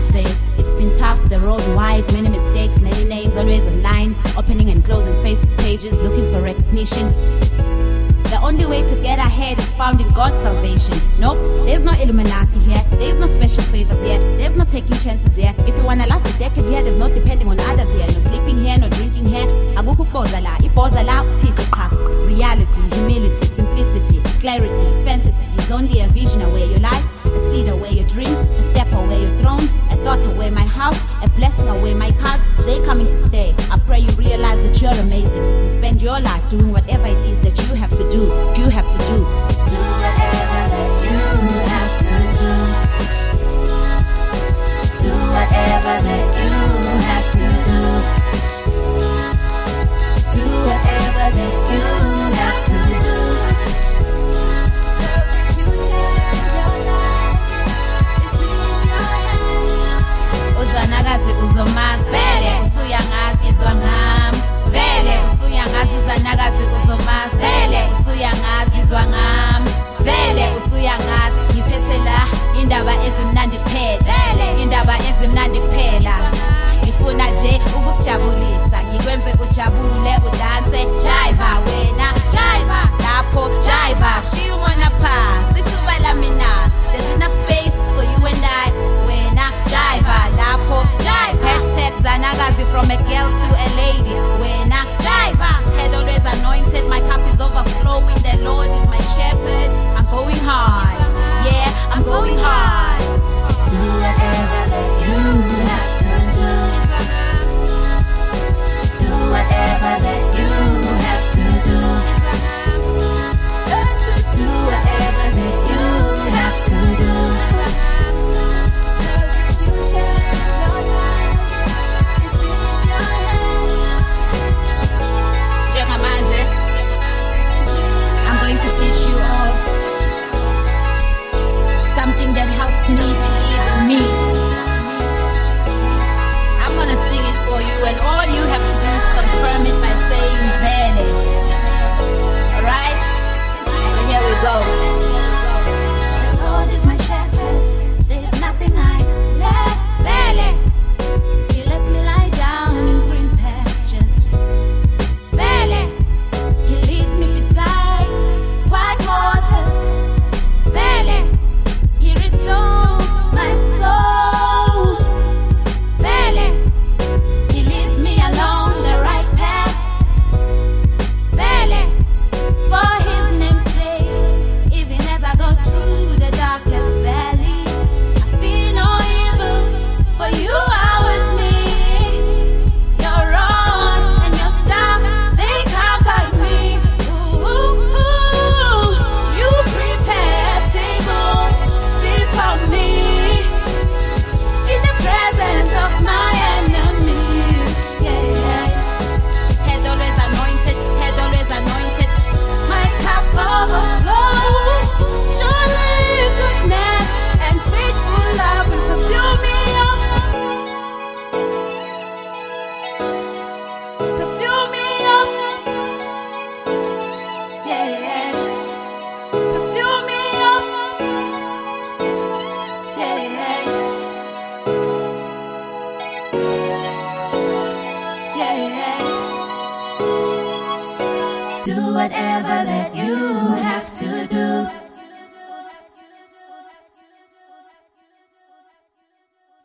to say. It's been tough, the road wide, many mistakes, many names, always online. Opening and closing Facebook pages, looking for recognition. The only way to get ahead is found in God's salvation. Nope, there's no Illuminati here. There's no special favors here. There's no taking chances here. If you wanna last a decade here, there's no depending on others here. No sleeping here, no drinking here. Akukho ukuboza la, iboza la uThixo qha. Reality, humility, simplicity, clarity, fantasy is only a vision away your life, a seed away your dream, away my house, a blessing away my cars. They coming to stay. I pray you realize that you're amazing and spend your life doing whatever it is that you have to do. You have to do. Uzanakazi uzomazi. Vele usuyangazi ngizwa ngami. Vele usuyangazi uzanakazi uzomazi vele usuyangazi ngizwa ngami. Vele usuyangazi ngiphethe la indaba ezimnandi kuphela. Vele indaba ezimnandi kuphela. Ngifuna nje ukukujabulisa ngikwenze ujabule udanse jiva Do whatever that you have to do.